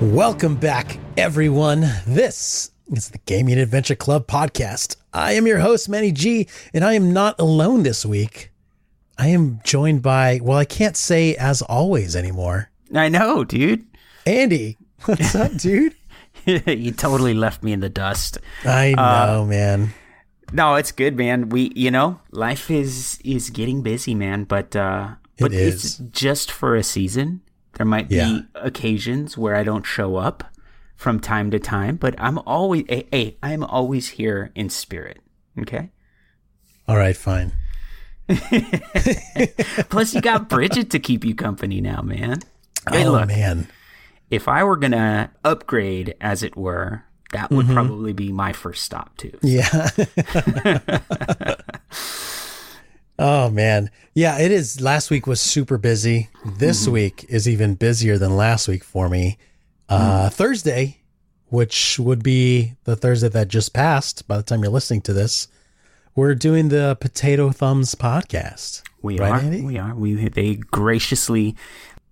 Welcome back, everyone. This is the Gaming Adventure Club podcast. I am your host, Manny G, and I am not alone this week. I am joined by, well, I can't say as always anymore. I know, dude. Andy, what's up, dude? you totally left me in the dust. I know, uh, man. No, it's good, man. We, you know, life is is getting busy, man. But uh, but it it's just for a season. There might be Yeah. occasions where I don't show up from time to time, but I'm always, hey, hey, I'm always here in spirit. Okay. All right, fine. Plus, you got Bridget to keep you company now, man. Hey, oh, look, man. if I were gonna upgrade, as it were, that would mm-hmm. probably be my first stop too. Yeah. oh man. Yeah, it is. Last week was super busy. This week is even busier than last week for me. Uh Thursday, which would be the Thursday that just passed by the time you're listening to this, we're doing the Potato Thumbs podcast. We Right, are. Andy? We are. We they graciously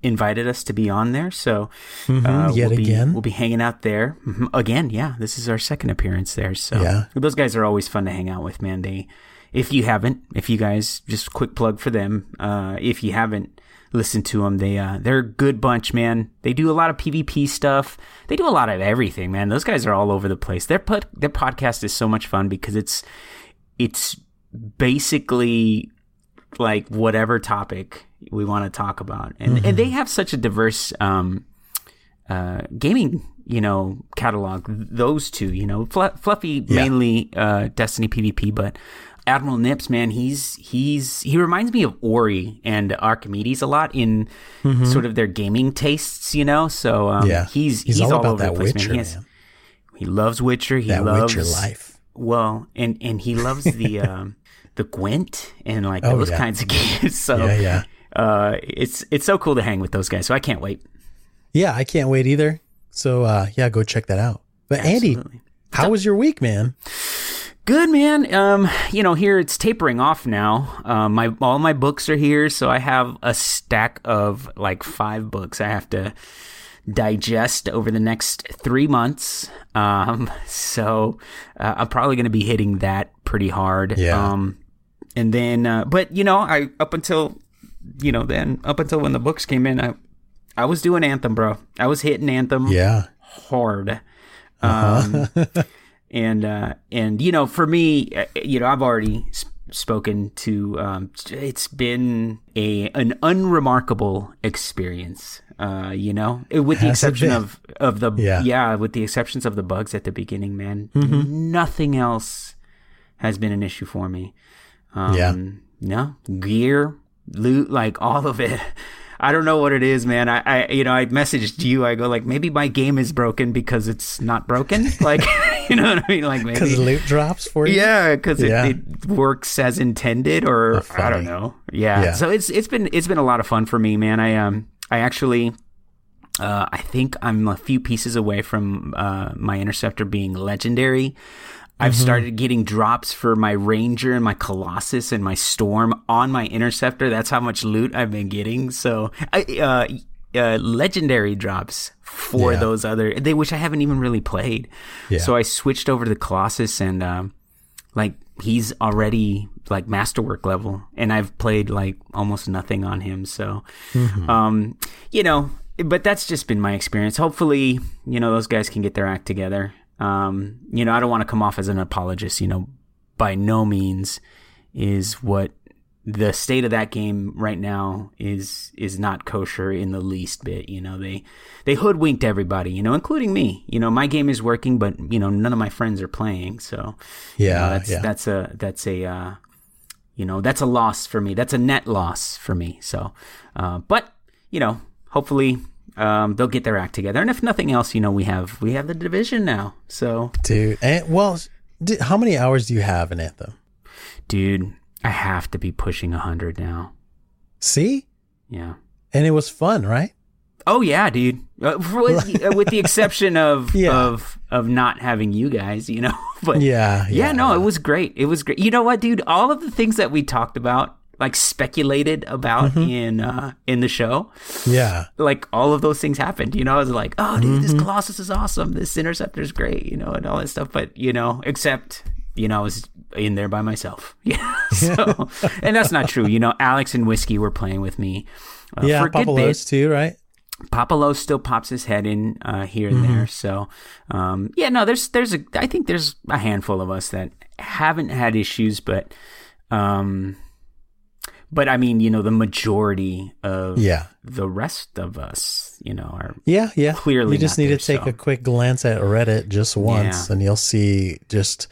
invited us to be on there, so uh, Mhm, yet we'll be, again. we'll be hanging out there Mhm, again. Yeah, this is our second appearance there. So Yeah. those guys are always fun to hang out with, man. They, if you haven't, if you guys just quick plug for them, uh, if you haven't listened to them, they uh, they're a good bunch, man. They do a lot of PvP stuff. They do a lot of everything, man. Those guys are all over the place. Their pod, their podcast is so much fun because it's it's basically like whatever topic we want to talk about and and they have such a diverse um uh gaming you know catalog those two you know Fl- fluffy Yeah. mainly uh destiny pvp but admiral nips man he's he's he reminds me of ori and archimedes a lot in sort of their gaming tastes you know so um Yeah. he's He's he's, all all, about over that the place Witcher, man. He, has- man. he loves witcher he That loves Witcher life. well, and and he loves the um, the Gwent and like Oh, those yeah. kinds of games. So Yeah, yeah. Uh, it's it's so cool to hang with those guys. So I can't wait. Yeah, I can't wait either. So uh yeah, go check that out. But Andy, how was your week, man? Good man. Um, you know, here it's tapering off now. Um, my all my books are here, so I have a stack of like five books I have to digest over the next three months. Um, so uh, I'm probably going to be hitting that pretty hard. Yeah. Um, and then, uh, but you know, I up until you know then up until when the books came in, I I was doing Anthem, bro. I was hitting Anthem Yeah. hard. Um, and uh, and you know, for me, uh, you know, I've already s- spoken to. Um, it's been a an unremarkable experience. Uh, you know, with the Has exception of of the Yeah. with the exceptions of the bugs at the beginning, man. Nothing else has been an issue for me. Um, Yeah. No gear, loot, like all of it. I don't know what it is, man. I, I, you know, I messaged you. I go like, maybe my game is broken because it's not broken. Like, you know what I mean? Like maybe Because loot drops for you? yeah, because Yeah. it, it works as intended, or Oh, I don't know. Yeah. Yeah. So it's it's been it's been a lot of fun for me, man. I um I actually. Uh, I think I'm a few pieces away from uh, my interceptor being legendary. I've Mm-hmm. started getting drops for my ranger and my colossus and my storm on my interceptor. That's how much loot I've been getting. So, I, uh, uh, legendary drops for Yeah. those other they which I haven't even really played. Yeah. So I switched over to the colossus and um, like he's already like masterwork level and I've played like almost nothing on him. So, um, you know, but that's just been my experience. Hopefully, you know, those guys can get their act together. Um, you know, I don't want to come off as an apologist, you know, by no means is what the state of that game right now is is not kosher in the least bit. You know, they they hoodwinked everybody, you know, including me. You know, my game is working, but you know, none of my friends are playing. So you know, Yeah, that's yeah. that's a that's a uh, you know that's a loss for me. That's a net loss for me. So, uh, but you know, hopefully um, they'll get their act together. And if nothing else, you know, we have we have the division now. So, dude, and well, d- how many hours do you have in Anthem? dude, I have to be pushing hundred now. See, Yeah. and it was fun, right? Oh yeah, dude. Uh, with, uh, with the exception of Yeah. of of not having you guys, you know. But Yeah, yeah, yeah. no, it was great. It was great. You know what, dude? All of the things that we talked about, like speculated about Mm-hmm. in uh in the show, Yeah, like all of those things happened. You know, I was like, oh, dude, Mm-hmm. this Colossus is awesome. This Interceptor is great. You know, and all that stuff. But you know, except you know, I was in there by myself. Yeah. So, and that's not true. You know, Alex and Whiskey were playing with me. Uh, yeah, for a good Papa bit. Lowe's too, right? Papa Lowe still pops his head in uh, here and Mm-hmm. there. So, um, yeah, no, there's there's a I think there's a handful of us that haven't had issues, but um, but I mean, you know, the majority of Yeah, the rest of us, you know, are yeah, yeah. Clearly you just need there, to take so. a quick glance at Reddit just once, Yeah. and you'll see just.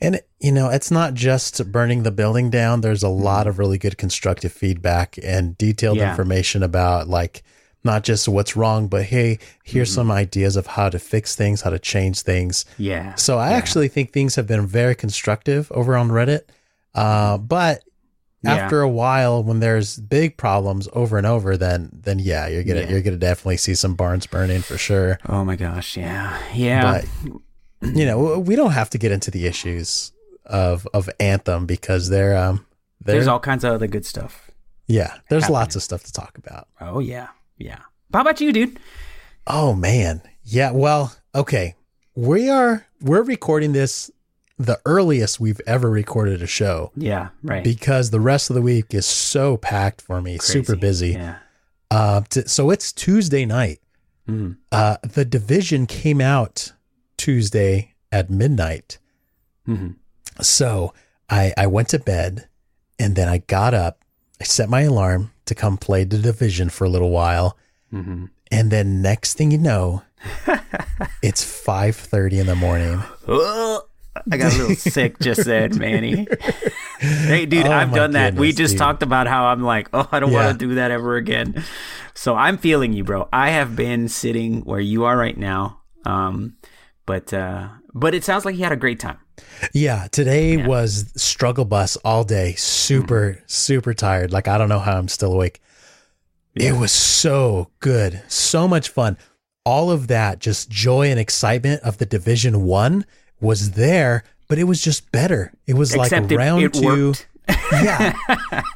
And you know, it's not just burning the building down. There's a lot of really good constructive feedback and detailed Mm-hmm. Yeah. information about like not just what's wrong, but hey, here's Mm-hmm. some ideas of how to fix things, how to change things. yeah. So I actually think things have been very constructive over on Reddit. Uh, but Yeah. after a while, when there's big problems over and over, then then yeah, you're gonna Yeah. you're gonna definitely see some barns burning for sure. Oh my gosh, yeah, yeah, But you know, we don't have to get into the issues of of Anthem because they're um they're there's all kinds of other good stuff. yeah, there's happening. lots of stuff to talk about. Oh yeah, yeah. How about you, dude? Oh man. Yeah, well, okay. We are we're recording this the earliest we've ever recorded a show. Yeah, right. because the rest of the week is so packed for me, super busy. Yeah. Uh, t- so it's Tuesday night. Mm. Uh, the division came out Tuesday at midnight. Mhm. So I, I went to bed and then I got up. I set my alarm to come play the division for a little while. Mhm. And then next thing you know, it's 5.30 in the morning. I got a little sick just then, Manny. hey, dude, Oh, I've done that. We just dude. talked about how I'm like, oh, I don't Yeah. want to do that ever again. So I'm feeling you, bro. I have been sitting where you are right now. Um, but uh, but it sounds like you had a great time. Yeah, today was struggle bus all day. Super, Mm-hmm. super tired. Like I don't know how I'm still awake. It was so good. So much fun. All of that just joy and excitement of the division 1 was there, but it was just better. It was Except like it, round it 2. worked. Yeah.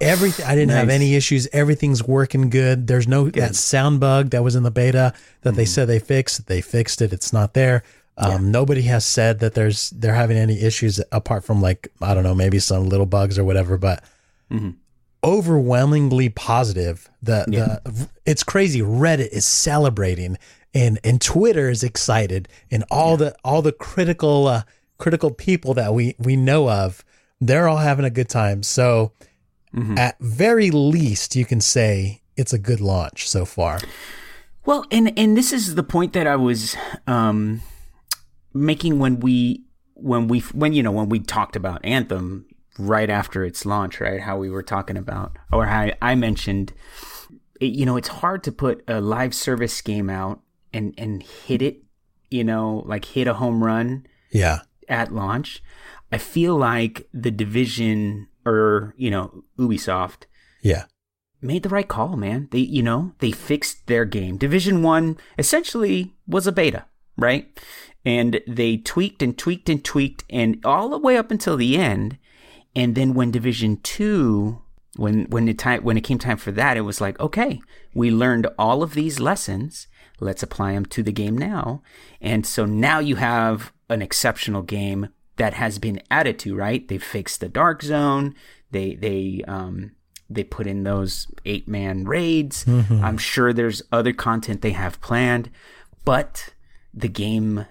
Everything I didn't have any issues. Everything's working good. There's no that sound bug that was in the beta that Mm-hmm. they said they fixed. They fixed it. It's not there. Um, Nobody has said that there's they're having any issues apart from like I don't know maybe some little bugs or whatever. But Mm-hmm. overwhelmingly positive. The the it's crazy. Reddit is celebrating and and Twitter is excited and all the all the critical uh, critical people that we we know of they're all having a good time. So Mm-hmm. at very least you can say it's a good launch so far. Well, and and this is the point that I was um, making when we when we when you know when we talked about Anthem right after its launch, right? How we were talking about, or how I mentioned, it, you know, it's hard to put a live service game out and and hit it, you know, like hit a home run Yeah. at launch. I feel like the division or you know Ubisoft Yeah. made the right call, man. They, you know, they fixed their game. Division One essentially was a beta, right? And they tweaked and tweaked and tweaked, and all the way up until the end. And then when Division Two, when when it time when it came time for that, it was like, okay, we learned all of these lessons. Let's apply them to the game now. And so now you have an exceptional game that has been added to, right? They fixed the dark zone. They they um they put in those eight man raids. I'm sure there's other content they have planned, but the game,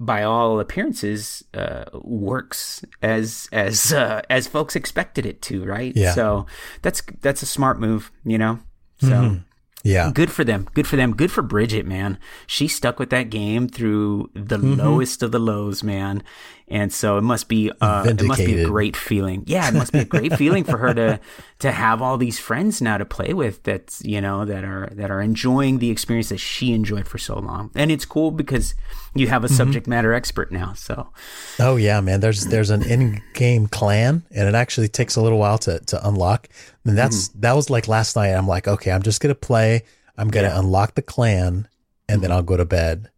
by all appearances, uh, works as as uh, as folks expected it to, right? Yeah. So that's that's a smart move, you know. So Yeah. good for them. Good for them. Good for Bridget, man. She stuck with that game through the Mm-hmm. lowest of the lows, man. And so it must be uh, it must be a great feeling. Yeah, it must be a great feeling for her to to have all these friends now to play with. That's you know that are that are enjoying the experience that she enjoyed for so long, and it's cool because you have a Mm-hmm. subject matter expert now. So Oh yeah, man. There's there's an in-game clan, and it actually takes a little while to to unlock. And that's Mm-hmm. that was like last night. I'm like, okay, I'm just gonna play. I'm gonna unlock the clan, and Mm-hmm. then I'll go to bed.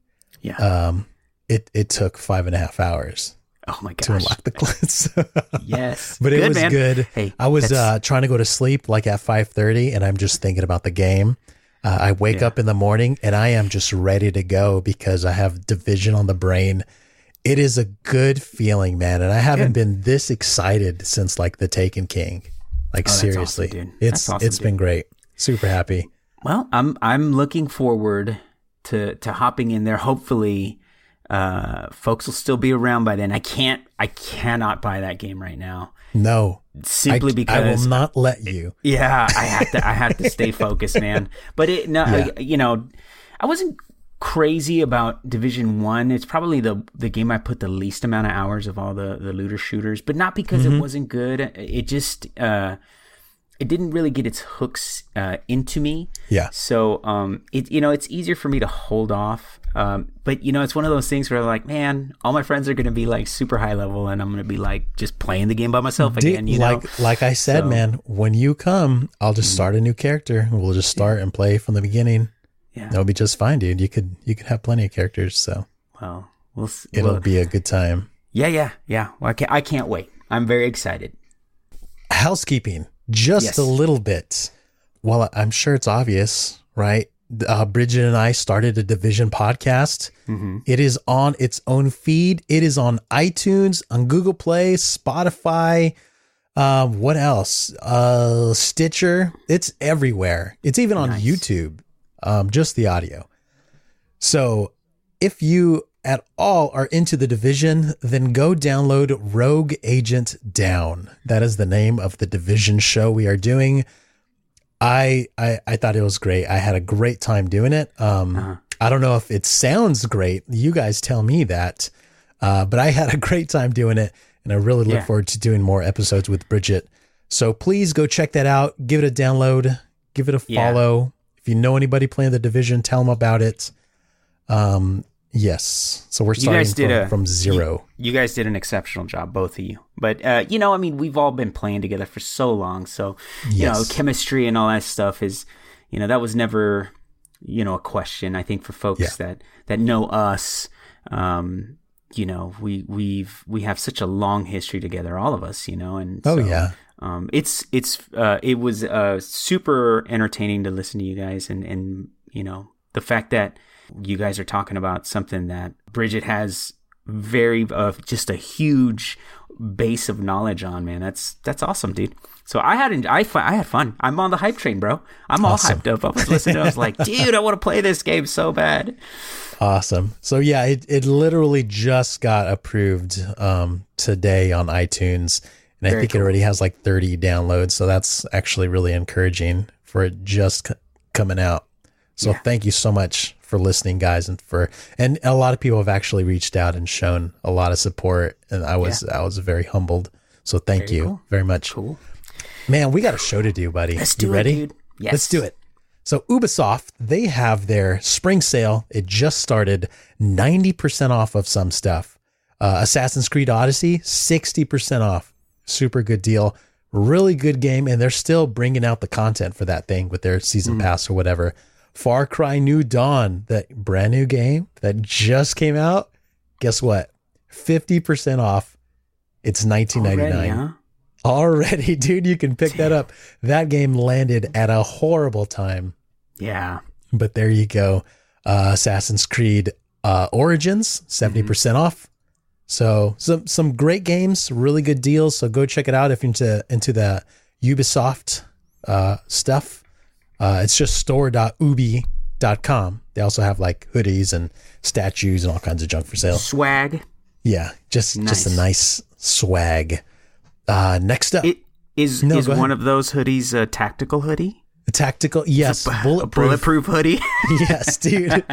yeah, Um, it it took five and a half hours oh my god. to unlock the clan. yes, but it was man. good. Hey, I was uh, trying to go to sleep like at 5:30, and I'm just thinking about the game. Uh, I wake Yeah. up in the morning and I am just ready to go because I have division on the brain. It is a good feeling, man, and I haven't been this excited since like the Taken King. Like Oh, awesome, seriously, dude. it's awesome, it's been great. Super happy. Well, I'm I'm looking forward to to hopping in there. Hopefully, uh, folks will still be around by then. I can't I cannot buy that game right now No, simply I, because I will not let you. yeah I have to I have to stay focused, man. But it no Yeah. I- you know I wasn't crazy about Division One. It's probably the the game I put the least amount of hours of all the the looter shooters, but not because Mm-hmm. it wasn't good. It just uh, it didn't really get its hooks uh, into me. Yeah, So, um, it you know, it's easier for me to hold off. Um, but you know, it's one of those things where I'm like, man, all my friends are going to be like super high level, and I'm going to be like just playing the game by myself again. You know, like like I said, So- Mm. man, when you come, I'll just start a new character. We'll just start and play from the beginning. yeah. That'll be just fine, dude. You could you could have plenty of characters, so Well, we'll. it'll well, be a good time. yeah, yeah, yeah. Well, I can't, I can't wait. I'm very excited. Housekeeping, just Yes. a little bit. Well, I'm sure it's obvious, right? Uh, Bridget and I started a division podcast. Mm-hmm. It is on its own feed. It is on iTunes, on Google Play, Spotify. Um, what else? Uh, Stitcher. It's everywhere. It's even on Nice. YouTube. Um, just the audio. So if you at all are into the division, then go download Rogue Agent Down. That is the name of the division show we are doing. I I, I thought it was great. I had a great time doing it. Um, Uh-huh. I don't know if it sounds great. You guys tell me that. Uh, but I had a great time doing it, and I really look Yeah. forward to doing more episodes with Bridget. So please go check that out. Give it a download. Give it a Yeah. follow. If you know anybody playing the division, tell them about it. Um, yes. So we're You starting guys did from, a- from zero. You guys did an exceptional job, both of you. But uh, you know, I mean, we've all been playing together for so long, so you know, chemistry and all that stuff is, you know, that was never, you know, a question. I think for folks Yeah. that that know us, um, you know, we we've we have such a long history together, all of us, you know, and Oh so, yeah. um, it's it's uh, it was uh, super entertaining to listen to you guys, and and you know the fact that you guys are talking about something that Bridget has very uh, just a huge base of knowledge on. Man, that's that's awesome, dude. So I had I I had fun. I'm on the hype train, bro. I'm all Awesome. hyped up. I was listening. I was like, dude, I want to play this game so bad. Awesome. So yeah, it, it literally just got approved um, today on iTunes, and I Very think it already has like 30 downloads. So that's actually really encouraging for it just c- coming out. So Yeah. thank you so much for listening, guys, and for and a lot of people have actually reached out and shown a lot of support, and I was I was very humbled. So thank Very you cool. very much, Cool. man. We got a show to do, buddy. Let's you do ready? it, dude. Yes. Let's do it. So Ubisoft, they have their spring sale. It just started 90% off of some stuff. Uh, Assassin's Creed Odyssey, 60% off. Super good deal. Really good game. And they're still bringing out the content for that thing with their season pass or whatever. Far Cry New Dawn, that brand new game that just came out. Guess what? 50% off. It's 19.99 Already, huh? already, dude. You can pick that up. That game landed at a horrible time, Yeah. but there you go. Uh, Assassin's Creed uh, Origins, 70% off. So some some great games, really good deals. So go check it out if you're into into the Ubisoft uh, stuff. Uh, it's just store.ubi.com. They also have like hoodies and statues and all kinds of junk for sale. Swag. Yeah, just just a Nice. nice swag. Uh, next up, It is No, is one of those hoodies a tactical hoodie? a tactical. Yes, A bulletproof. bulletproof hoodie. yes, dude.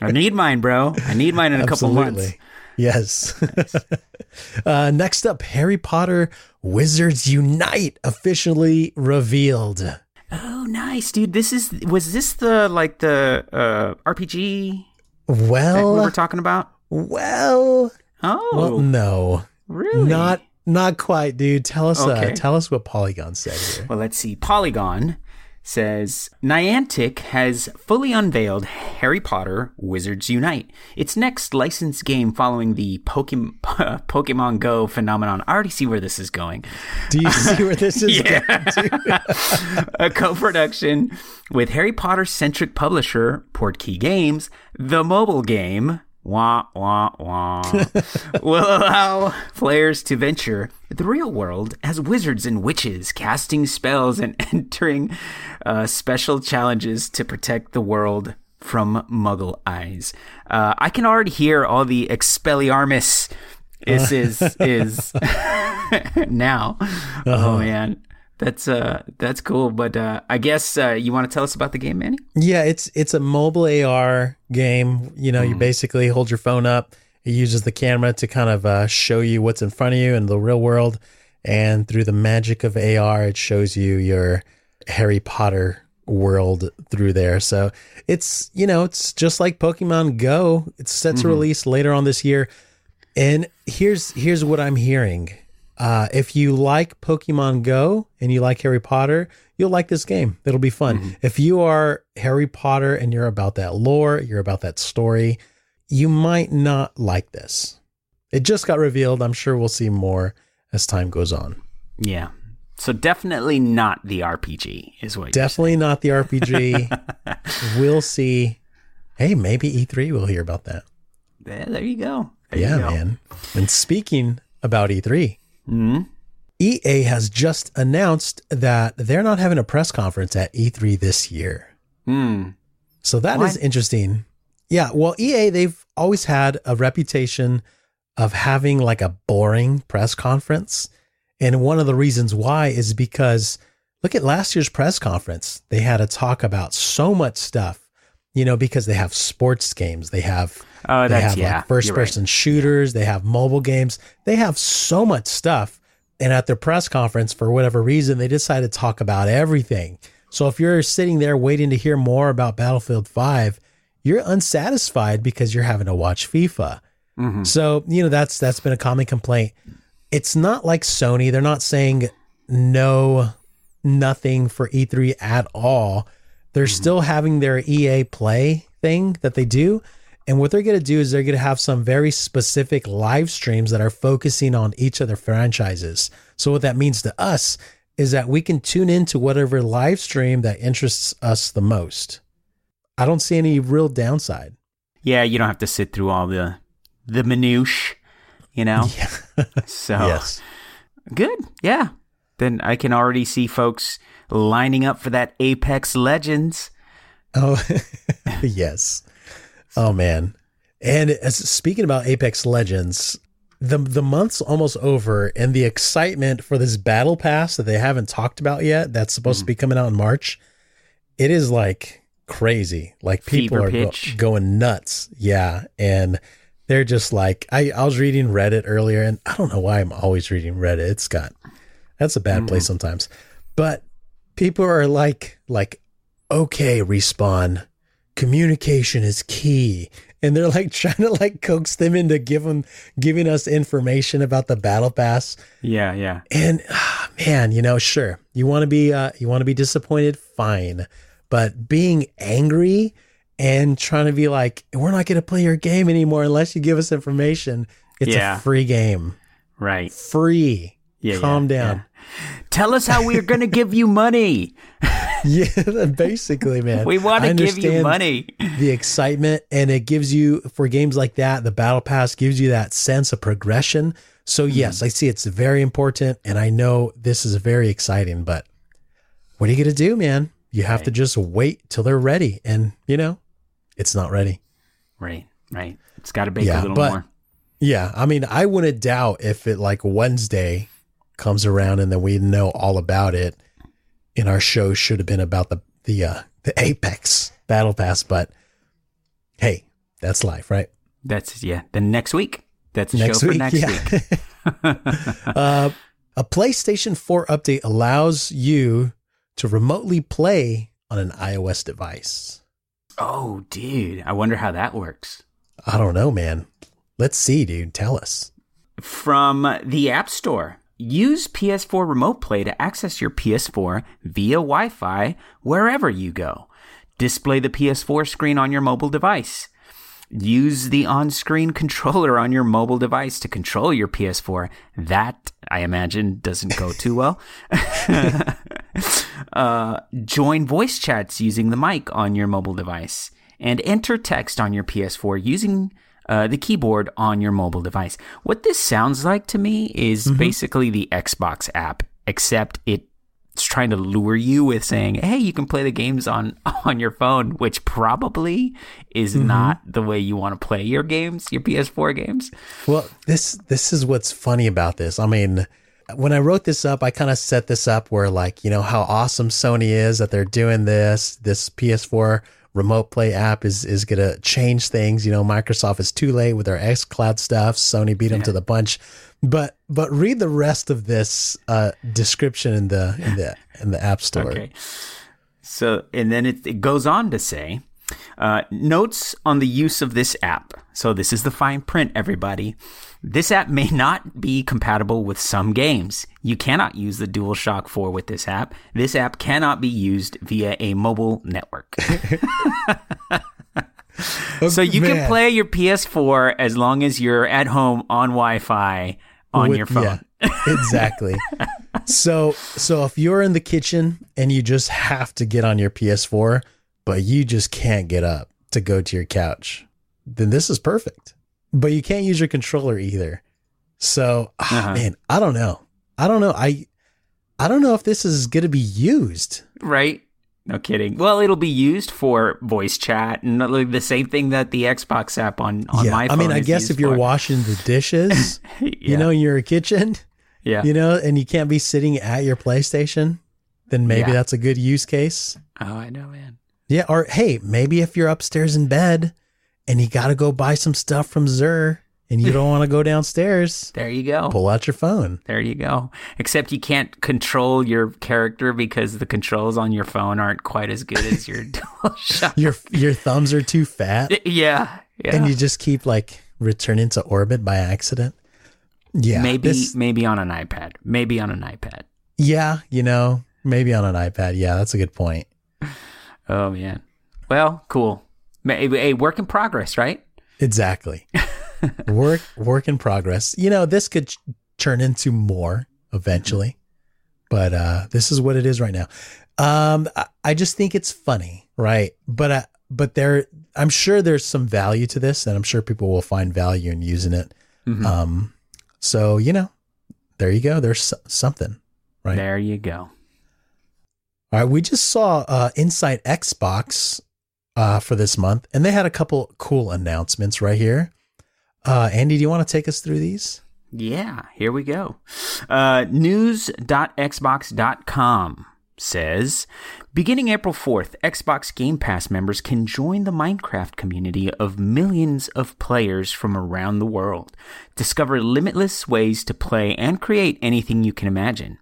I need mine, bro. I need mine in a couple months. Absolutely. Yes. uh, next up, Harry Potter Wizards Unite officially revealed. Oh, nice, dude. This is was this the like the uh, RPG Well, we were talking about? well, Oh, well, no, really? not not quite, dude. Tell us, Okay. uh, tell us what Polygon said here. Well, let's see. Polygon says Niantic has fully unveiled Harry Potter Wizards Unite, its next licensed game following the Pokemon, Pokemon Go phenomenon. I already see where this is going. Do you see where this is going? a co-production with Harry Potter centric publisher Portkey Games, the mobile game wah wah wah will allow players to venture the real world as wizards and witches, casting spells and entering uh, special challenges to protect the world from Muggle eyes. Uh, I can already hear all the Expelliarmus is is is now. Oh man. That's uh that's cool, but uh I guess uh you want to tell us about the game, Manny? Yeah, it's it's a mobile AR game. You know, Hmm. you basically hold your phone up. It uses the camera to kind of uh, show you what's in front of you in the real world, and through the magic of AR, it shows you your Harry Potter world through there. So it's you know it's just like Pokemon Go. It's set Mm-hmm. to release later on this year, and here's here's what I'm hearing. Uh, if you like Pokemon Go and you like Harry Potter, you'll like this game. It'll be fun. Mm-hmm. If you are Harry Potter and you're about that lore, you're about that story, you might not like this. It just got revealed. I'm sure we'll see more as time goes on. Yeah. So definitely not the RPG is what you're Definitely not the RPG. we'll see. Hey, maybe E3 will hear about that. There, there you go. There yeah, you go. man. And speaking about E3, hmm EA has just announced that they're not having a press conference at E3 this year. Hmm. So that is Why? interesting. Yeah, well, EA they've always had a reputation of having like a boring press conference. And one of the reasons why is because look at last year's press conference. They had to talk about so much stuff, you know, because they have sports games, they have Oh, they have yeah. like first you're right. person shooters, they have mobile games. They have so much stuff. And at their press conference, for whatever reason, they decided to talk about everything. So if you're sitting there waiting to hear more about Battlefield 5, you're unsatisfied because you're having to watch FIFA. Mhm. So, you know, that's that's been a common complaint. It's not like Sony, they're not saying no nothing for E3 at all. They're mm-hmm. still having their EA Play thing that they do. And what they're going to do is they're going to have some very specific live streams that are focusing on each of their franchises. So what that means to us is that we can tune into whatever live stream that interests us the most. I don't see any real downside. Yeah, you don't have to sit through all the the minutiae, you know. Yeah. So Yes. good. Yeah. Then I can already see folks lining up for that Apex Legends. Oh, yes. Oh man. And as speaking about Apex Legends, the the month's almost over, and the excitement for this battle pass that they haven't talked about yet, that's supposed to mm-hmm. be coming out in March, it is like crazy. Like people Fever are go- going nuts. Yeah, and they're just like I I was reading Reddit earlier, and I don't know why I'm always reading Reddit. It's got that's a bad place sometimes, but people are like like okay respawn communication is key. And they're like trying to like coax them into giving giving us information about the battle pass. Yeah, yeah. and ah, man you know sure you want to be uh you want to be disappointed? Fine. But being angry and trying to be like we're not going to play your game anymore unless you give us information it's Yeah. a free game. Right. free Yeah. calm yeah, down yeah. Tell us how we're going to give you money. yeah, basically man We want to give you money. the excitement and it gives you for games like that the battle pass gives you that sense of progression so mm-hmm. yes i see it's very important and i know this is very exciting but what are you going to do man you have to just wait till they're ready and you know it's not ready Right, right. It's got to bake Yeah, a little but- more. yeah i mean i wouldn't doubt if it like wednesday comes around and then we know all about it and our show should have been about the the uh the apex battle pass but hey that's life right That's yeah. Then next week, That's a show for next week. uh, a PlayStation 4 update allows you to remotely play on an iOS device. Oh, dude. I wonder how that works. I don't know, man. Let's see, dude. Tell us. From the App Store. Use PS4 Remote Play to access your PS4 via Wi Fi wherever you go. Display the PS4 screen on your mobile device. Use the on screen controller on your mobile device to control your PS4. That, I imagine, doesn't go too well. uh, join voice chats using the mic on your mobile device. And enter text on your PS4 using uh, the keyboard on your mobile device. What this sounds like to me is mm-hmm. basically the Xbox app, except it it's trying to lure you with saying, "Hey, you can play the games on on your phone," which probably is mm-hmm. not the way you want to play your games, your PS4 games. Well, this this is what's funny about this. I mean, when I wrote this up, I kind of set this up where like, you know, how awesome Sony is that they're doing this. This PS4 remote play app is is going to change things. You know, Microsoft is too late with their xCloud stuff. Sony beat them yeah. to the punch. But but read the rest of this uh, description in the in the in the App Store. Okay. So and then it, it goes on to say uh, notes on the use of this app. So this is the fine print, everybody. This app may not be compatible with some games. You cannot use the DualShock 4 with this app. This app cannot be used via a mobile network. Oh, so you Man. can play your PS4 as long as you're at home on Wi-Fi on with, your phone. Yeah, exactly. so so if you're in the kitchen and you just have to get on your PS4, but you just can't get up to go to your couch, then this is perfect but you can't use your controller either. So, oh, uh-huh. man, I don't know. I don't know. I I don't know if this is going to be used. Right? No kidding. Well, it'll be used for voice chat and the same thing that the Xbox app on on yeah, my phone. I mean, I guess if you're washing the dishes, yeah. you know, in your kitchen, yeah, you know, and you can't be sitting at your PlayStation, then maybe yeah. that's a good use case. Oh, I know, man. Yeah, or hey, maybe if you're upstairs in bed and you got to go buy some stuff from Xur and you don't want to go downstairs. There you go. Pull out your phone. There you go. Except you can't control your character because the controls on your phone aren't quite as good as your. Your your thumbs are too fat. Yeah, yeah. And you just keep like returning to orbit by accident. Yeah. Maybe this, maybe on an iPad. Maybe on an iPad. Yeah, you know, maybe on an iPad. Yeah, that's a good point. Oh man. Well, cool. A work in progress, right? Exactly. work work in progress. You know, this could ch- turn into more eventually, but uh, this is what it is right now. Um, I, I just think it's funny, right? But uh, but there, I'm sure there's some value to this, and I'm sure people will find value in using it. Mm-hmm. Um, so you know, there you go. There's something, right? There you go. All right, we just saw uh, Inside Xbox uh, for this month, and they had a couple cool announcements right here. Uh, Andy, do you want to take us through these? Yeah, here we go. Uh, news.xbox.com says Beginning April 4th, Xbox Game Pass members can join the Minecraft community of millions of players from around the world. Discover limitless ways to play and create anything you can imagine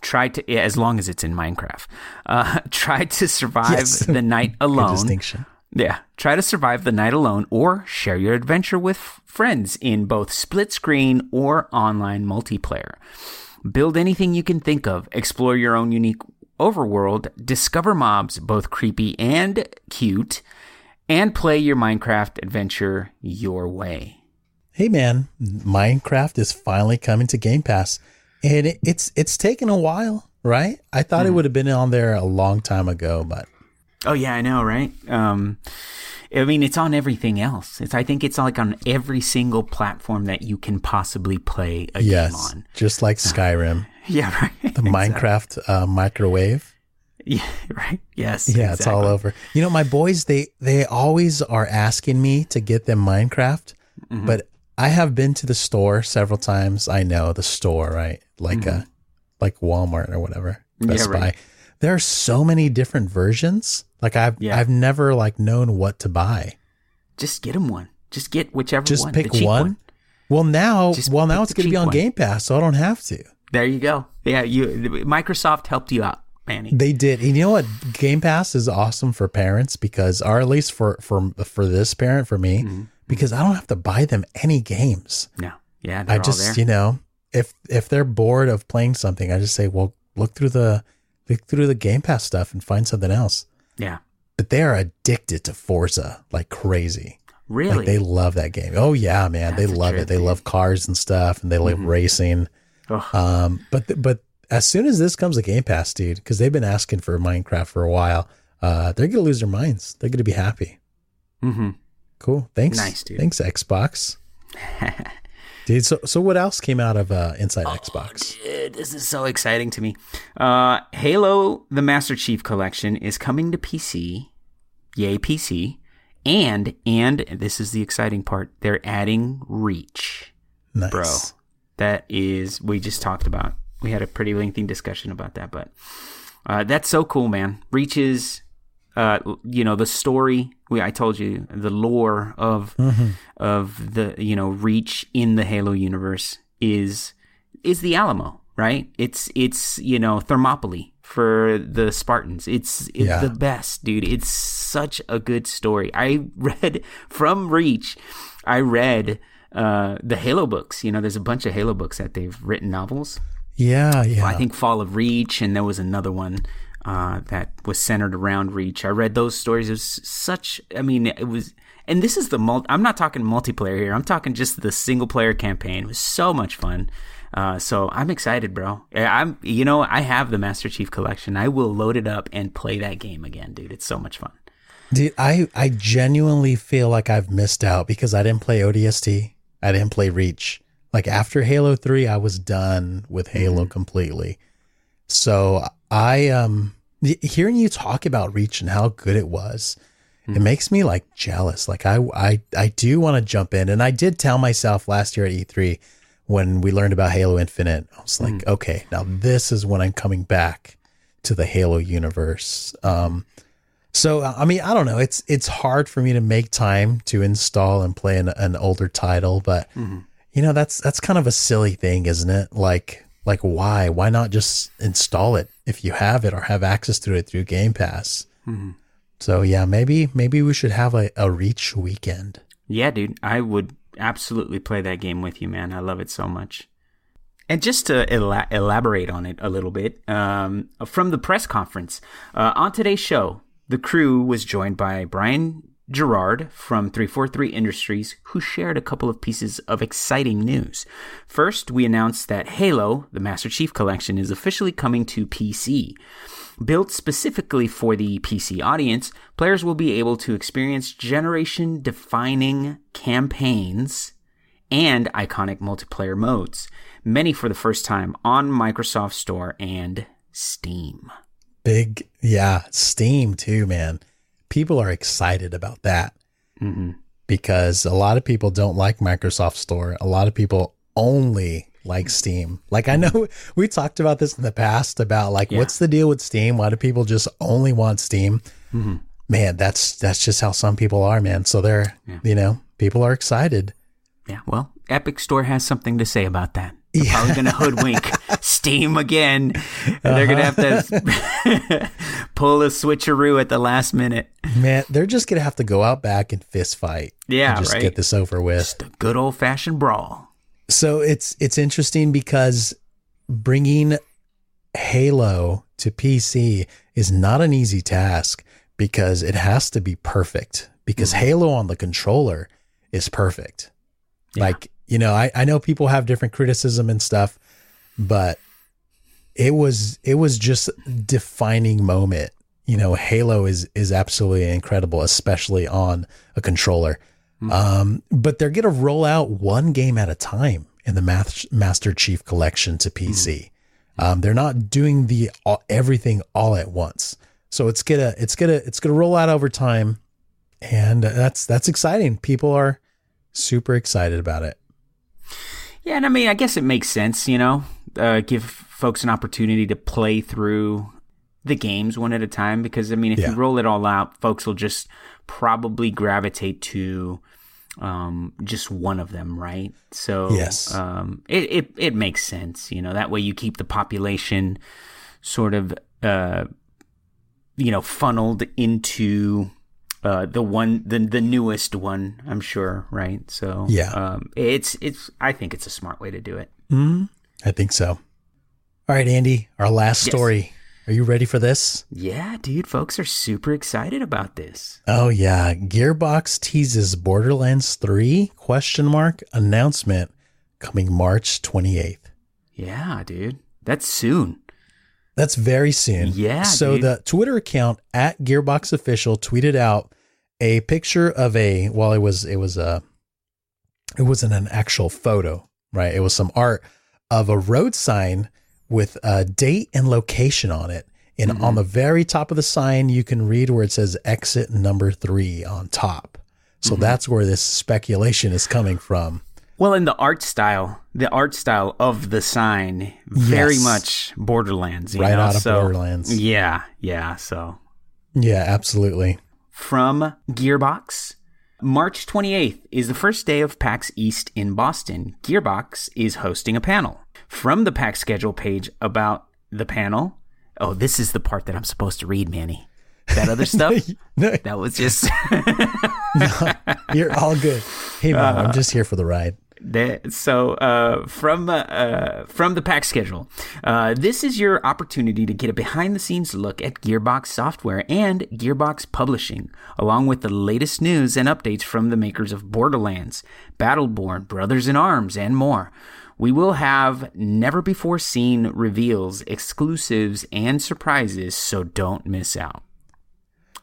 try to as long as it's in Minecraft. Uh, try to survive yes. the night alone. distinction. Yeah, try to survive the night alone or share your adventure with friends in both split screen or online multiplayer. Build anything you can think of, explore your own unique overworld, discover mobs both creepy and cute, and play your Minecraft adventure your way. Hey man, Minecraft is finally coming to Game Pass and it, it's it's taken a while, right? I thought mm. it mm-hmm. would have been on there a long time ago, but oh yeah, I know, right? Um, I mean, it's on everything else. It's I think it's like on every single platform that you can possibly play a yes, game on. Just like Skyrim. yeah, right. The. Minecraft uh, microwave. Yeah, right. Yes. Yeah, exactly. it's all over. You know, my boys they they always are asking me to get them Minecraft, mm-hmm. but I have been to the store several times. I know the store, right? Like mm-hmm. a like Walmart or whatever, Best yeah, right. Buy. There are so many different versions. Like I've yeah. I've never like known what to buy. Just get them one. Just get whichever Just one. pick one? one. Well, now, Just well, now it's going to be on one. Game Pass, so I don't have to. There you go. Yeah, you Microsoft helped you out, Manny. They did. And you know what? Game Pass is awesome for parents because, or at least for for for this parent, for me, Mm-hmm. Because I don't have to buy them any games. No, yeah, they're I just, you know, if if they're bored of playing something, I just say, well, look through the look through the Game Pass stuff and find something else. yeah, But they are addicted to Forza like crazy. really. Like they love that game. Oh yeah, man, they That's a love it. They love cars and stuff, and they love racing. Ugh. Um, but th- but as soon as this comes to Game Pass, dude, because they've been asking for Minecraft for a while, uh, they're gonna lose their minds. They're gonna be happy. hmm Cool. Thanks. Nice, dude. Thanks, Xbox. dude, so so what else came out of uh, Inside Oh, Xbox? Dude, this is so exciting to me. Uh, Halo: The Master Chief Collection is coming to PC. Yay, PC! And and this is the exciting part. They're adding Reach, Nice. bro. That is we just talked about. We had a pretty lengthy discussion about that, but uh, that's so cool, man. Reach is, uh, you know, the story. We I told you the lore of of the you know Reach in the Halo universe is is the Alamo, right? It's it's you know Thermopylae for the Spartans. It's it's Yeah. the best, dude. It's such a good story. I read from Reach. I read uh, the Halo books. You know, there's a bunch of Halo books that they've written novels. Yeah, yeah. I think Fall of Reach, and there was another one uh, that was centered around Reach. I read those stories. It was such. I mean, it was. And this is the mul- I'm not talking multiplayer here. I'm talking just the single player campaign. It was so much fun. Uh, so I'm excited, bro. I'm, you know, I have the Master Chief collection. I will load it up and play that game again, dude. It's so much fun. Dude, I, I genuinely feel like I've missed out because I didn't play ODST. I didn't play Reach. Like after Halo 3, I was done with Halo completely. So I um hearing you talk about Reach and how good it was, it makes me like jealous. Like I I I do want to jump in and I did tell myself last year at E3 when we learned about Halo Infinite, I was like, okay, now this is when I'm coming back to the Halo universe. Um so I mean, I don't know. It's it's hard for me to make time to install and play an, an older title, but you know that's that's kind of a silly thing, isn't it? Like like why why not just install it if you have it or have access to it through Game Pass? So yeah, maybe maybe we should have a, a Reach weekend. Yeah, dude, I would absolutely play that game with you, man. I love it so much. And just to ela- elaborate on it a little bit, um, from the press conference uh, on today's show, the crew was joined by Brian Jarrard from 343 Industries, who shared a couple of pieces of exciting news. First, we announced that Halo, the Master Chief Collection, is officially coming to PC. Built specifically for the PC audience, players will be able to experience generation defining campaigns and iconic multiplayer modes, many for the first time on Microsoft Store and Steam. Big yeah, Steam too, man. People are excited about that hmm because a lot of people don't like Microsoft Store. A lot of people only like Steam. Like I know we talked about this in the past about like Yeah. what's the deal with Steam? Why do people just only want Steam? Mm-hmm. Man, that's that's just how some people are, man. So they're you know people are excited. Yeah, well, Epic Store has something to say about that. They're probably going to hoodwink Steam again. And They're going to have to uh-huh. pull a switcheroo at the last minute. Man, they're just gonna have to go out back and fist fight. Yeah, just right. get this over with. Just a good old fashioned brawl. So it's it's interesting because bringing Halo to PC is not an easy task because it has to be perfect. Because mm-hmm. Halo on the controller is perfect. Yeah. Like, you know, I, I know people have different criticism and stuff, but it was it was just a defining moment. You know, Halo is is absolutely incredible, especially on a controller. Um, but they're gonna roll out one game at a time in the Math- Master Chief Collection to PC. Um, they're not doing the all, everything all at once, so it's gonna it's gonna it's gonna roll out over time, and that's that's exciting. People are super excited about it. Yeah, and I mean, I guess it makes sense, you know, uh, give folks an opportunity to play through the games one at a time because, I mean, if Yeah. you roll it all out, folks will just probably gravitate to um, just one of them, right? So Yes. um, it, it it makes sense. You know that way you keep the population sort of uh, you know funneled into uh, the one the the newest one. I'm sure, right? So Yeah. um, it's it's I think it's a smart way to do it. hmm I think so. All right, Andy, our last Yes. story. Are you ready for this? Yeah, dude, folks are super excited about this. Oh yeah, Gearbox teases Borderlands 3 question mark announcement coming March 28th. Yeah, dude, that's soon. That's very soon. Yeah, So dude. the Twitter account at Gearbox Official tweeted out a picture of a well, it was it was a it wasn't an actual photo, right? It was some art of a road sign with a date and location on it. And Mm-hmm. on the very top of the sign, you can read where it says exit number three on top. So Mm-hmm. that's where this speculation is coming from. Well, in the art style, the art style of the sign, very Yes. much Borderlands, you Right know? out of So, Borderlands. Yeah, yeah. So Yeah, absolutely. from Gearbox. March 28th is the first day of PAX East in Boston. Gearbox is hosting a panel. From the PAX schedule page about the panel, oh, this is the part that I'm supposed to read, Manny. That other stuff, No, that was just you're all good. Hey, mom, I'm uh-huh. just here for the ride. So uh, from uh, uh, from the PAX schedule, uh, this is your opportunity to get a behind the scenes look at Gearbox software and Gearbox publishing, along with the latest news and updates from the makers of Borderlands, Battleborn, Brothers in Arms, and more. We will have never before seen reveals, exclusives, and surprises, so don't miss out.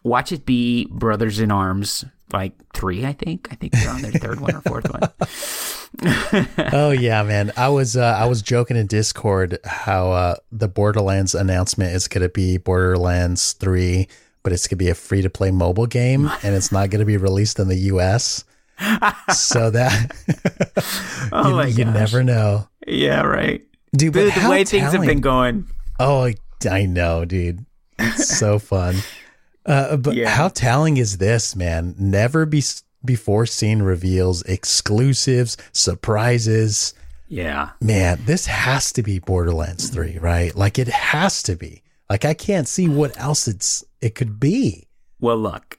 Watch it be Brothers in Arms, like three, I think. I think they're on their third one or fourth one. oh yeah, man. I was uh, I was joking in Discord how uh, the Borderlands announcement is going to be Borderlands Three, but it's going to be a free to play mobile game, and it's not going to be released in the U.S. so that Oh you, my you never know, Yeah, right. dude. The way things have been going. Oh, I know, dude. It's so fun. Uh, but Yeah. how telling is this, man? Never be before seen reveals, exclusives, surprises. Yeah. Man, this has to be Borderlands 3, right? Like it has to be. Like I can't see what else it's it could be. Well, look,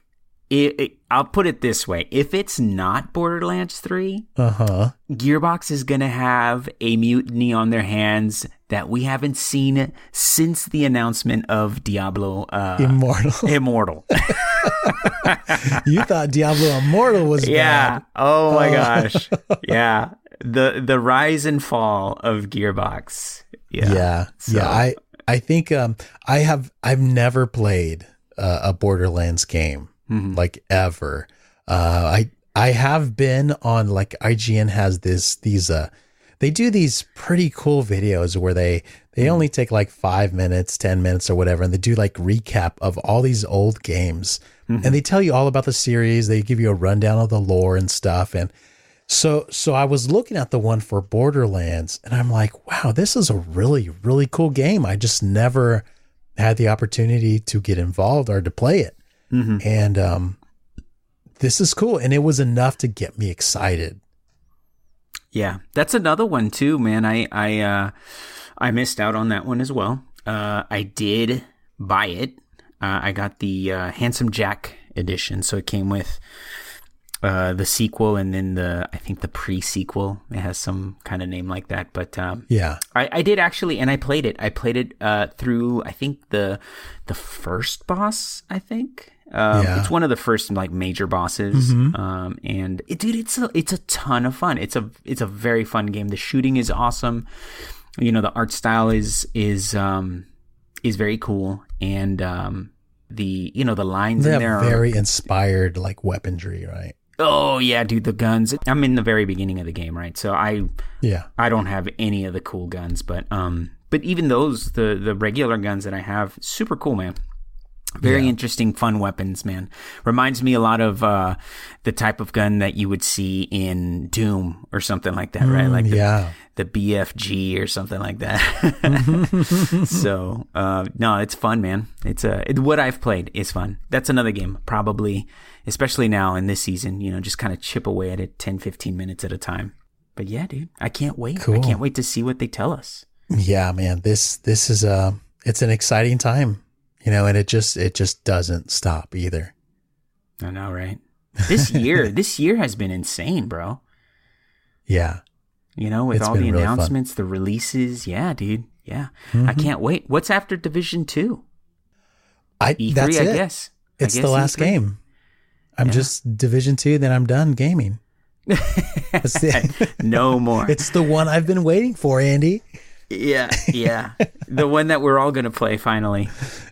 it, it, I'll put it this way: if it's not Borderlands Three, Uh-huh. Gearbox is going to have a mutiny on their hands that we haven't seen since the announcement of Diablo uh, Immortal. Immortal. you thought Diablo Immortal was yeah. bad. Oh my Oh. gosh. Yeah. The the rise and fall of Gearbox. Yeah. Yeah. So- Yeah, I I think um I have I've never played uh, a Borderlands game Mhm. like ever. Uh I I have been on like IGN has this these uh they do these pretty cool videos where they they only take like 5 minutes, 10 minutes or whatever and they do like recap of all these old games. And they tell you all about the series, they give you a rundown of the lore and stuff and so so I was looking at the one for Borderlands and I'm like, wow, this is a really really cool game. I just never had the opportunity to get involved or to play it. Mhm. And um this is cool and it was enough to get me excited. Yeah, that's another one too, man. I I uh, I missed out on that one as well. Uh, I did buy it. Uh, I got the uh, Handsome Jack edition, so it came with uh, the sequel and then the I think the pre-sequel. It has some kind of name like that, but um, Yeah. I, I did actually, and I played it. I played it uh, through I think the the first boss. I think um, Yeah. it's one of the first like major bosses. Um, and it, dude, it's a it's a ton of fun. It's a it's a very fun game. The shooting is awesome. You know, the art style is is um is very cool, and um the you know the lines They in there are very inspired like weaponry, right? oh yeah, dude, the guns. I'm in the very beginning of the game, right? So I Yeah. I don't have any of the cool guns, but um, but even those the the regular guns that I have, super cool, man. Very Yeah. interesting, fun weapons, man. Reminds me a lot of uh, the type of gun that you would see in Doom or something like that, right? Like the, Mm, yeah. the BFG or something like that. so uh, no, it's fun, man. It's uh, it, what I've played is fun. That's another game, probably, especially now in this season. You know, just kind of chip away at it 10, 15 minutes at a time. But yeah, dude, I can't wait. I can't wait to see what they tell us. Yeah, man. This this is a it's an exciting time, you know, and it just it just doesn't stop either. I know, right? This year, this year has been insane, bro. Yeah. You know, with It's all the. Mm-hmm. announcements, the releases. Yeah, dude. Yeah. I can't wait. What's after Division 2? I E3, that's I it. guess. I It's guess the last E3. game. I'm Yeah. just Division Two, then I'm done gaming. No more. it's the one I've been waiting for, Andy. Yeah, yeah. the one that we're all going to play finally.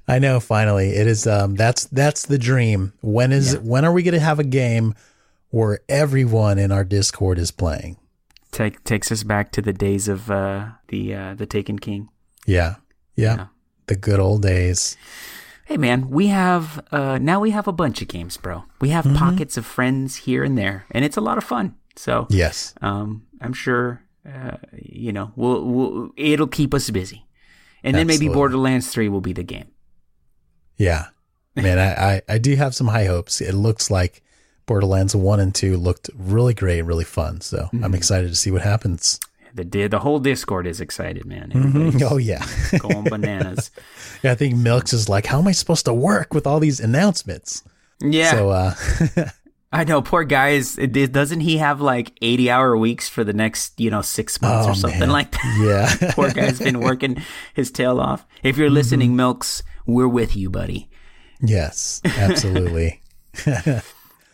I know. Finally, it is. Um, that's that's the dream. When is Yeah. when are we going to have a game where everyone in our Discord is playing? Take, takes us back to the days of uh, the uh, the Taken King. Yeah, yeah, Yeah. the good old days. Hey man, we have uh, now we have a bunch of games, bro. We have Mm-hmm. pockets of friends here and there, and it's a lot of fun. So Yes, um, I'm sure uh, you know we'll, we'll it'll keep us busy, and then maybe Borderlands Three will be the game. yeah, man. I, I I do have some high hopes. It looks like Borderlands One and Two looked really great, really fun. So I'm excited to see what happens. The the whole Discord is excited, man. Mhm. Oh yeah. going bananas. Yeah, I think Milks is like, how am I supposed to work with all these announcements? Yeah, So, uh, I know. Poor guys. Doesn't he have like eighty hour weeks for the next you know six months Oh, or something man. like that? yeah, Poor guy's been working his tail off. If you're listening, Milks, we're with you, buddy. yes, absolutely.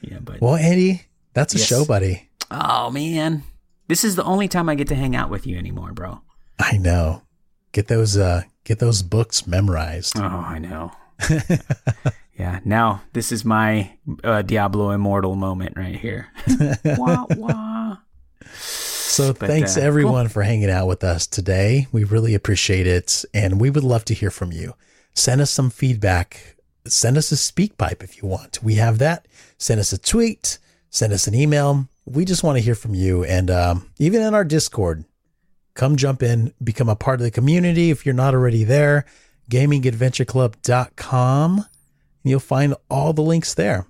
Yeah, but Well, Andy, that's a Yes. show, buddy. oh man, this is the only time I get to hang out with you anymore, bro. I know. Get those, uh, get those books memorized. Oh, I know. yeah, now this is my uh, Diablo Immortal moment right here. wah, wah. So But, thanks uh, everyone for hanging out with us today. We really appreciate it, and we would love to hear from you. Send us some feedback. Send us a SpeakPipe if you want. We have that. Send us a tweet. Send us an email. We just want to hear from you, and um, even in our Discord, come jump in, become a part of the community if you're not already there. GamingAdventureClub.com. And you'll find all the links there.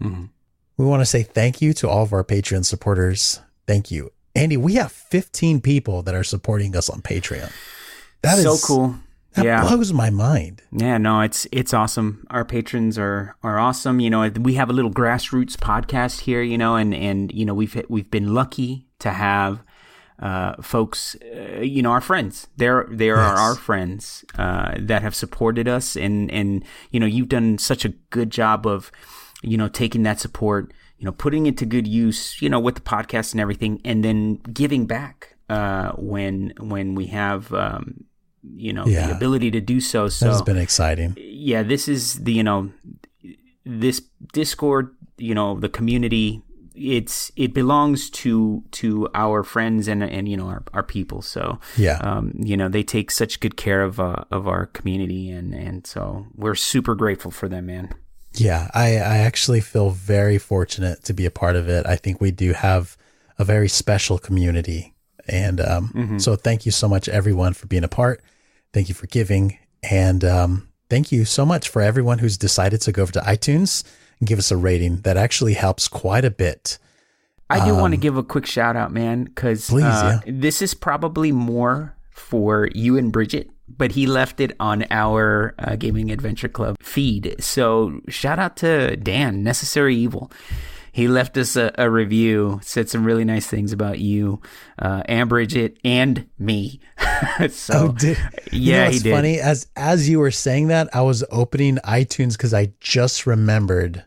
Mhm. We want to say thank you to all of our Patreon supporters. Thank you. Andy, we have 15 people that are supporting us on Patreon. That is so cool. That yeah. blows my mind. Yeah, no, it's it's awesome. Our patrons are are awesome. You know, we have a little grassroots podcast here. You know, and and you know we've we've been lucky to have uh, folks. Uh, you know, our friends. They're they are Yes. our friends uh, that have supported us, and and you know you've done such a good job of you know taking that support, you know, putting it to good use. You know, with the podcast and everything, and then giving back uh, when when we have. Um, you know Yeah. the ability to do so so has been exciting. yeah, this is the you know this Discord, you know, the community. It's it belongs to to our friends and and you know our, our people. So Yeah. um, you know they take such good care of uh, of our community and and so we're super grateful for them, man. Yeah. I, I actually feel very fortunate to be a part of it. I think we do have a very special community. And um, so thank you so much, everyone, for being a part. Thank you for giving. And um, thank you so much for everyone who's decided to go over to iTunes give us a rating. That actually helps quite a bit. I do want to give a quick shout out, man, because uh, this is probably more for you and Bridget, but he left it on our uh, Gaming Adventure Club feed. So shout out to Dan, Necessary Evil. He left us a, a review, said some really nice things about you, uh, and Bridget, and me. so, Oh, did, you yeah, know he what's did. funny? As as you were saying that, I was opening iTunes because I just remembered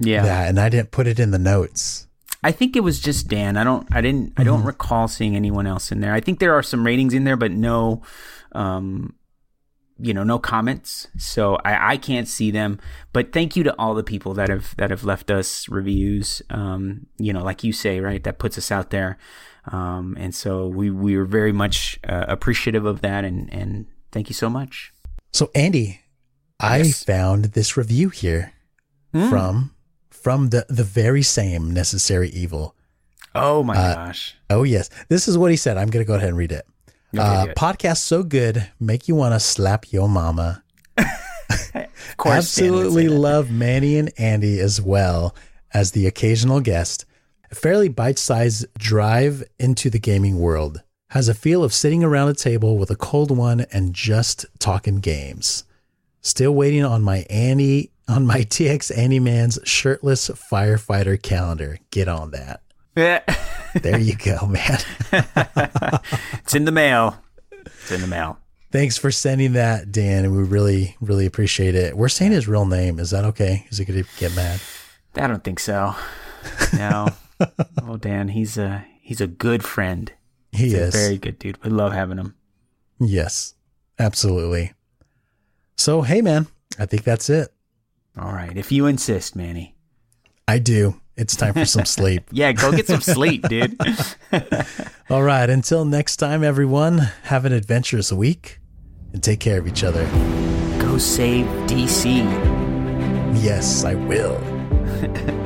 yeah. that, and I didn't put it in the notes. I think it was just Dan. I don't I didn't I don't recall seeing anyone else in there. I think there are some ratings in there, but no um you know, no comments. So I, I can't see them. But thank you to all the people that have that have left us reviews. Um, you know, like you say, right, that puts us out there. Um, and so we we are very much uh, appreciative of that and and thank you so much. So, Andy, I found this review here Hmm. from from the the very same necessary evil. Oh my Uh, gosh. Oh yes, this is what he said. I'm going to go ahead and read it. Okay, uh, podcast so good, make you want to slap your mama. Of course, Dan would say Absolutely love Manny and Andy as well as the occasional guest. A fairly bite-sized drive into the gaming world. Has a feel of sitting around a table with a cold one and just talking games. Still waiting on my Annie on my TX Andy Man's shirtless firefighter calendar. Get on that. Yeah. There you go, man. it's in the mail. It's in the mail. Thanks for sending that, Dan. We really, really appreciate it. We're saying his real name. Is that okay? Is he going to get mad? I don't think so. No. oh, Dan, he's a he's a good friend. He He's a is. very good dude. We love having him. Yes, absolutely. So, hey, man, I think that's it. All right, if you insist, Manny. I do. It's time for some sleep. Yeah, go get some sleep, dude. All right. Until next time, everyone, have an adventurous week and take care of each other. Go save DC. Yes, I will.